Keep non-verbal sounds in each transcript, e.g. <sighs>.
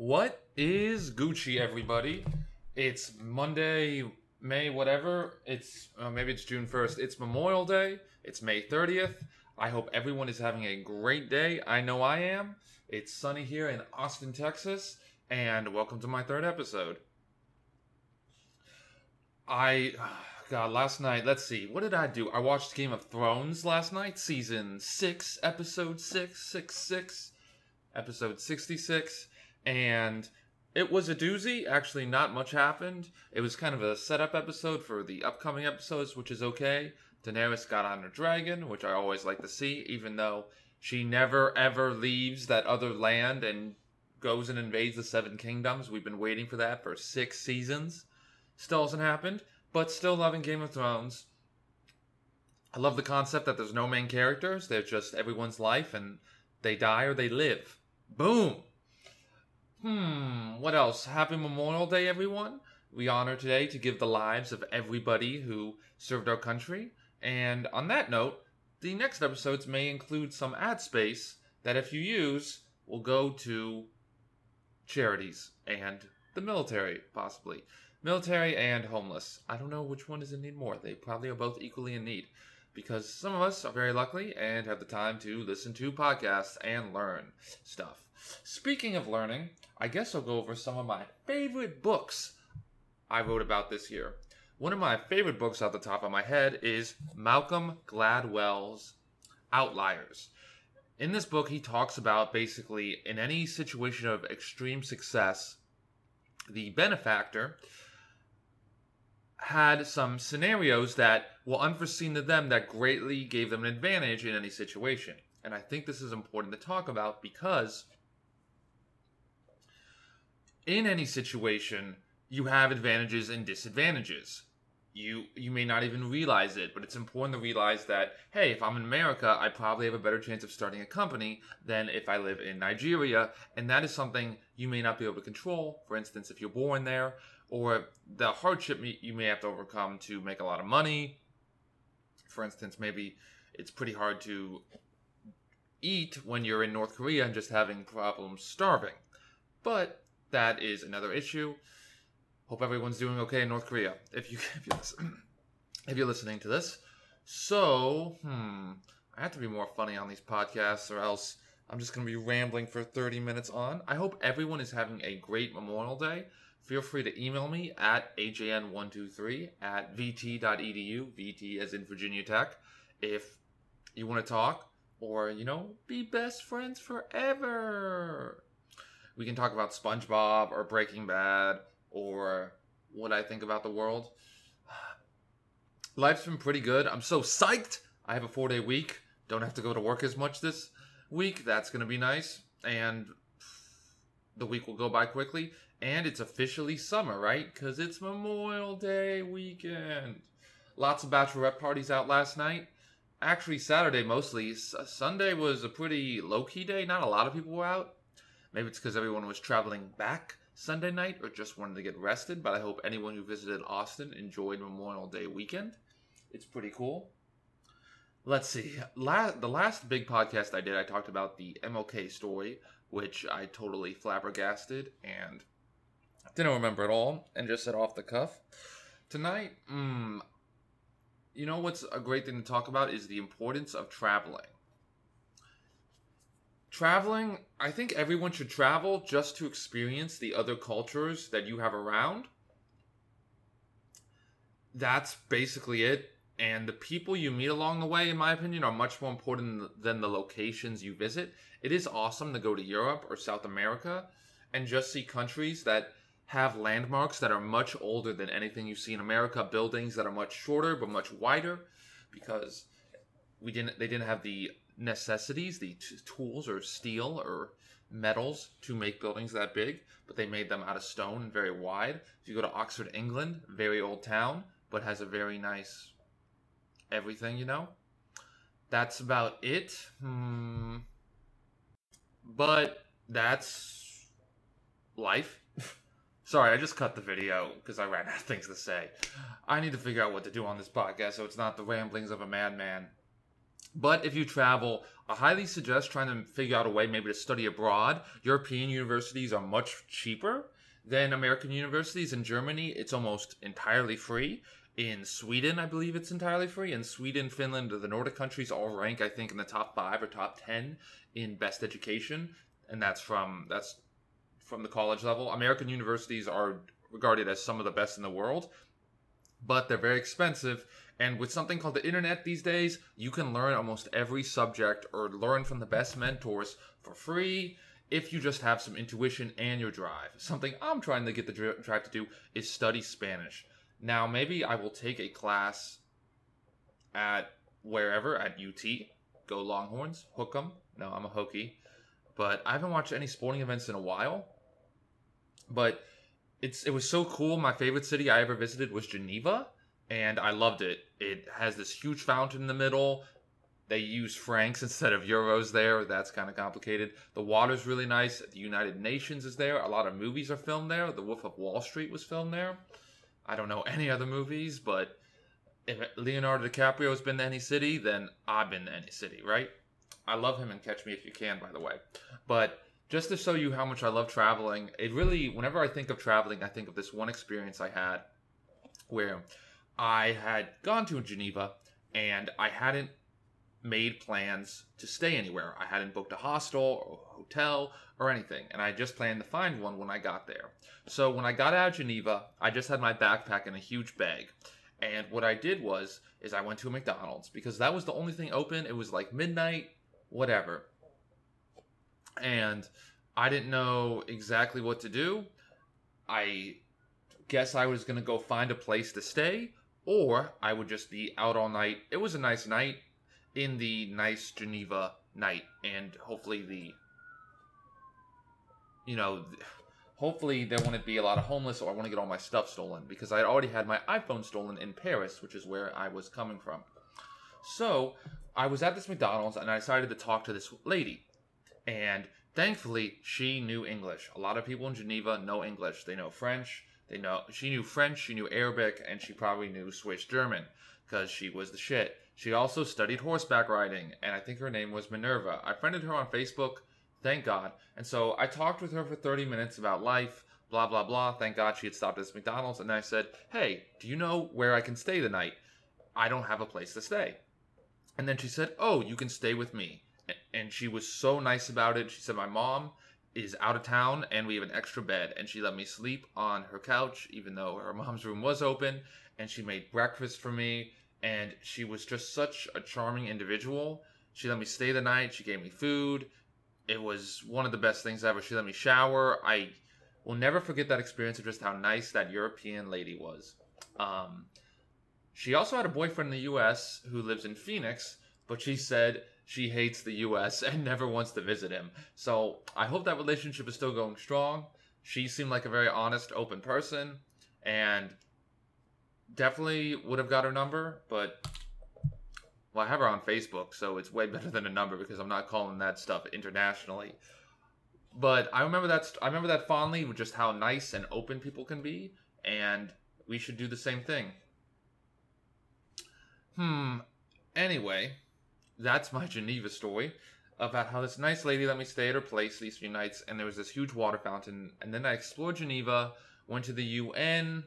What is Gucci, everybody? It's Monday, May, whatever. It's uh, maybe it's June 1st. It's Memorial Day. It's May 30th. I hope everyone is having a great day. I know I am. It's sunny here in Austin, Texas, and welcome to my third episode. I, <sighs> God, last night, let's see, what did I do? I watched Game of Thrones last night, season 6, episode 6, 6, 6, episode 66, and it was a doozy. Actually, not much happened. It was kind of a setup episode for the upcoming episodes, which is okay. Daenerys got on her dragon, which I always like to see, even though she never ever leaves that other land and goes and invades the Seven Kingdoms. We've been waiting for that for six seasons. Still hasn't happened, but still loving Game of Thrones. I love the concept that there's no main characters, they're just everyone's life and they die or they live. Boom! Hmm, what else? Happy Memorial Day, everyone. We honor today to give the lives of everybody who served our country. And on that note, the next episodes may include some ad space that, if you use, will go to charities and the military, possibly. Military and homeless. I don't know which one is in need more. They probably are both equally in need because some of us are very lucky and have the time to listen to podcasts and learn stuff. Speaking of learning, I guess I'll go over some of my favorite books I wrote about this year. One of my favorite books off the top of my head is Malcolm Gladwell's Outliers. In this book, he talks about basically in any situation of extreme success, the benefactor had some scenarios that were unforeseen to them that greatly gave them an advantage in any situation. And I think this is important to talk about because in any situation, you have advantages and disadvantages. You you may not even realize it, but it's important to realize that hey, if I'm in America, I probably have a better chance of starting a company than if I live in Nigeria, and that is something you may not be able to control. For instance, if you're born there, or the hardship you may have to overcome to make a lot of money. For instance, maybe it's pretty hard to eat when you're in North Korea and just having problems starving. But that is another issue. Hope everyone's doing okay in North Korea. If you <laughs> if you listen, <clears throat> if you're listening to this, so hmm, I have to be more funny on these podcasts, or else I'm just going to be rambling for 30 minutes on. I hope everyone is having a great Memorial Day. Feel free to email me at ajn123 at vt.edu, vt as in Virginia Tech, if you want to talk or, you know, be best friends forever. We can talk about SpongeBob or Breaking Bad or what I think about the world. <sighs> Life's been pretty good. I'm so psyched. I have a four day week. Don't have to go to work as much this week. That's going to be nice. And the week will go by quickly. And it's officially summer, right? Because it's Memorial Day weekend. Lots of bachelorette parties out last night. Actually, Saturday mostly. S- Sunday was a pretty low key day. Not a lot of people were out. Maybe it's because everyone was traveling back Sunday night or just wanted to get rested. But I hope anyone who visited Austin enjoyed Memorial Day weekend. It's pretty cool. Let's see. La- the last big podcast I did, I talked about the MLK story, which I totally flabbergasted and didn't remember at all and just said off the cuff. Tonight, mm, you know what's a great thing to talk about is the importance of traveling. Traveling, I think everyone should travel just to experience the other cultures that you have around. That's basically it. And the people you meet along the way, in my opinion, are much more important than the locations you visit. It is awesome to go to Europe or South America and just see countries that have landmarks that are much older than anything you see in America, buildings that are much shorter but much wider because we didn't they didn't have the necessities, the t- tools or steel or metals to make buildings that big, but they made them out of stone and very wide. If you go to Oxford, England, very old town, but has a very nice everything, you know. That's about it. Hmm. But that's life. Sorry, I just cut the video because I ran out of things to say. I need to figure out what to do on this podcast so it's not the ramblings of a madman. But if you travel, I highly suggest trying to figure out a way maybe to study abroad. European universities are much cheaper than American universities. In Germany, it's almost entirely free. In Sweden, I believe it's entirely free. In Sweden, Finland, the Nordic countries all rank, I think, in the top five or top ten in best education, and that's from that's from the college level. American universities are regarded as some of the best in the world, but they're very expensive. And with something called the internet these days, you can learn almost every subject or learn from the best mentors for free if you just have some intuition and your drive. Something I'm trying to get the drive to do is study Spanish. Now, maybe I will take a class at wherever, at UT. Go Longhorns, hook 'em. No, I'm a Hokie. But I haven't watched any sporting events in a while. But it's it was so cool. My favorite city I ever visited was Geneva, and I loved it. It has this huge fountain in the middle. They use francs <laughs> instead of euros there. That's kind of complicated. The water's really nice. The United Nations is there. A lot of movies are filmed there. The Wolf of Wall Street was filmed there. I don't know any other movies, but if Leonardo DiCaprio has been to any city, then I've been to any city, right? I love him and Catch Me If You Can, by the way. But just to show you how much I love traveling, it really, whenever I think of traveling, I think of this one experience I had where I had gone to Geneva and I hadn't made plans to stay anywhere. I hadn't booked a hostel or a hotel or anything, and I just planned to find one when I got there. So when I got out of Geneva, I just had my backpack and a huge bag. And what I did was is I went to a McDonald's because that was the only thing open. It was like midnight, whatever. And I didn't know exactly what to do. I guess I was going to go find a place to stay or I would just be out all night. It was a nice night in the nice Geneva night, and hopefully the you know hopefully there wouldn't be a lot of homeless or I want to get all my stuff stolen because I already had my iPhone stolen in Paris, which is where I was coming from. So I was at this McDonald's and I decided to talk to this lady. And thankfully she knew English. A lot of people in Geneva know English. They know French. They know she knew French, she knew Arabic, and she probably knew Swiss German because she was the shit. She also studied horseback riding, and I think her name was Minerva. I friended her on Facebook, thank God. And so I talked with her for 30 minutes about life, blah, blah, blah. Thank God she had stopped at this McDonald's. And I said, Hey, do you know where I can stay the night? I don't have a place to stay. And then she said, Oh, you can stay with me. And she was so nice about it. She said, My mom is out of town and we have an extra bed. And she let me sleep on her couch, even though her mom's room was open. And she made breakfast for me and she was just such a charming individual. She let me stay the night. She gave me food. It was one of the best things ever. She let me shower. I will never forget that experience of just how nice that European lady was. Um, she also had a boyfriend in the U.S. who lives in Phoenix, but she said she hates the U.S. <laughs> and never wants to visit him. So I hope that relationship is still going strong. She seemed like a very honest, open person, and definitely would have got her number, but well, I have her on Facebook, so it's way <laughs> better than a number because I'm not calling that stuff internationally. But I remember that I remember that fondly just how nice and open people can be, and we should do the same thing. Hmm. Anyway, that's my Geneva story about how this nice lady let me stay at her place these few nights, and there was this huge water fountain, and then I explored Geneva, went to the UN,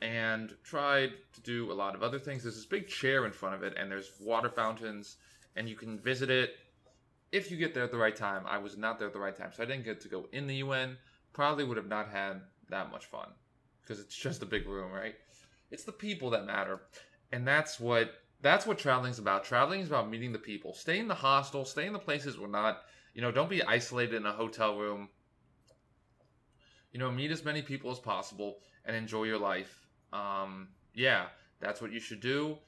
and tried to do a lot of other things. There's this big chair in front of it, and there's water fountains, and you can visit it if you get there at the right time. I was not there at the right time, so I didn't get to go in the UN. Probably would have not had that much fun because it's just a big room, right? It's the people that matter, and that's what that's what traveling is about. Traveling is about meeting the people. Stay in the hostel. Stay in the places where not you know. Don't be isolated in a hotel room. You know, meet as many people as possible and enjoy your life um, yeah, that's what you should do.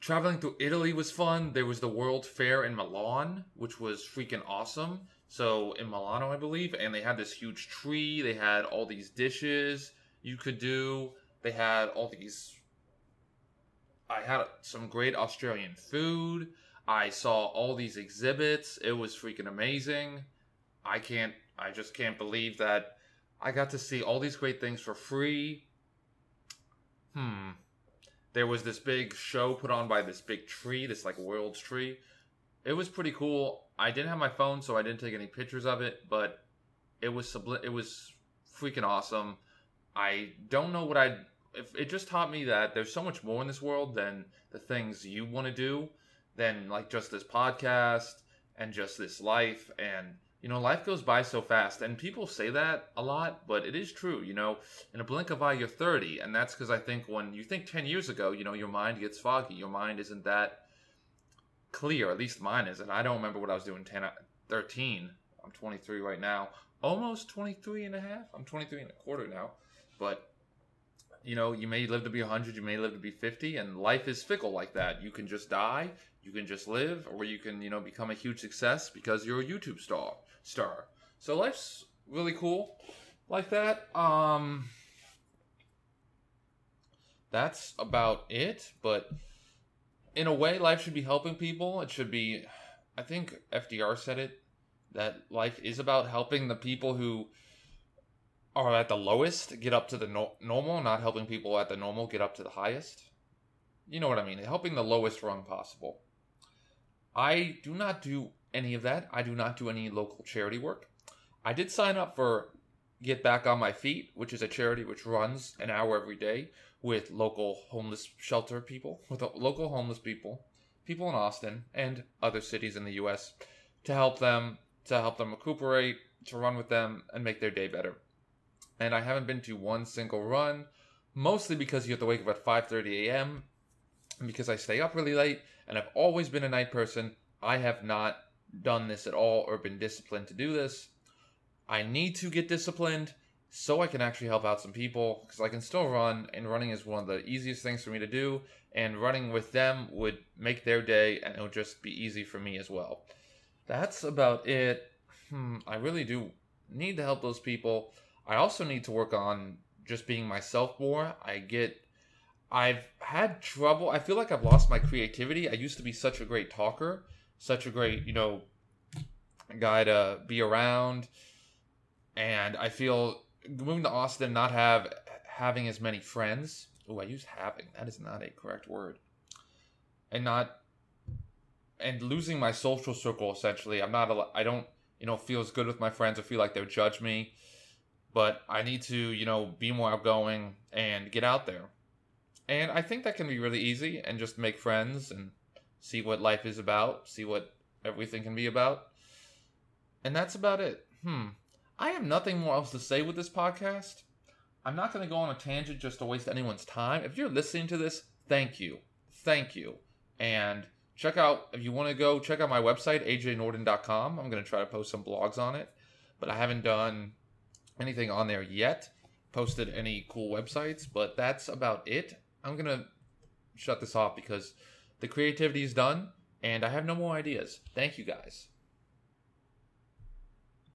Traveling through Italy was fun. There was the World Fair in Milan, which was freaking awesome. So in Milano, I believe, and they had this huge tree. They had all these dishes you could do. They had all these. I had some great Australian food. I saw all these exhibits. It was freaking amazing. I can't. I just can't believe that I got to see all these great things for free Hmm. there was this big show put on by this big tree, this like world's tree. It was pretty cool. I didn't have my phone, so I didn't take any pictures of it, but it was subli- it was freaking awesome. I don't know what I if it just taught me that there's so much more in this world than the things you want to do, than like just this podcast and just this life. And you know life goes by so fast. And people say that a lot but it is true you know. In a blink of eye you're 30 and that's because i think when you think 10 years ago you know your mind gets foggy. Your mind isn't that clear at least mine isn't. I don't remember what i was doing 10 13 i'm 23 right now. Almost 23 and a half. I'm 23 and a quarter now. But you know you may live to be 100 you may live to be 50 and life is fickle like that. You can just die you can just live or you can you know become a huge success because you're a youtube star star. So life's really cool like that. Um that's about it but in a way life should be helping people. It should be i think fdr said it that life is about helping the people who are at the lowest get up to the no- normal not helping people at the normal get up to the highest you know what i mean helping the lowest rung possible I do not do any of that. I do not do any local charity work. I did sign up for Get Back on My Feet, which is a charity which runs an hour every day with local homeless shelter people, with local homeless people, people in Austin and other cities in the US to help them to help them recuperate, to run with them and make their day better. And I haven't been to one single run, mostly because you have to wake up at 5:30 a.m. because I stay up really late and I've always been a night person. I have not done this at all or been disciplined to do this. I need to get disciplined so I can actually help out some people because I can still run, and running is one of the easiest things for me to do. And running with them would make their day, and it would just be easy for me as well. That's about it. Hmm, I really do need to help those people. I also need to work on just being myself more. I get I've had trouble. I feel like I've lost my creativity. I used to be such a great talker, such a great, you know, guy to be around. And I feel moving to Austin, not have having as many friends. Oh, I use having. That is not a correct word. And not and losing my social circle essentially. I'm not a, I don't, you know, feel as good with my friends or feel like they'll judge me. But I need to, you know, be more outgoing and get out there and I think that can be really easy and just make friends and see what life is about, see what everything can be about. And that's about it. Hmm. I have nothing more else to say with this podcast. I'm not going to go on a tangent just to waste anyone's time. If you're listening to this, thank you. Thank you. And check out, if you want to go, check out my website, ajnorton.com. I'm going to try to post some blogs on it, but I haven't done anything on there yet, posted any cool websites, but that's about it. I'm gonna shut this off because the creativity is done and I have no more ideas. Thank you guys.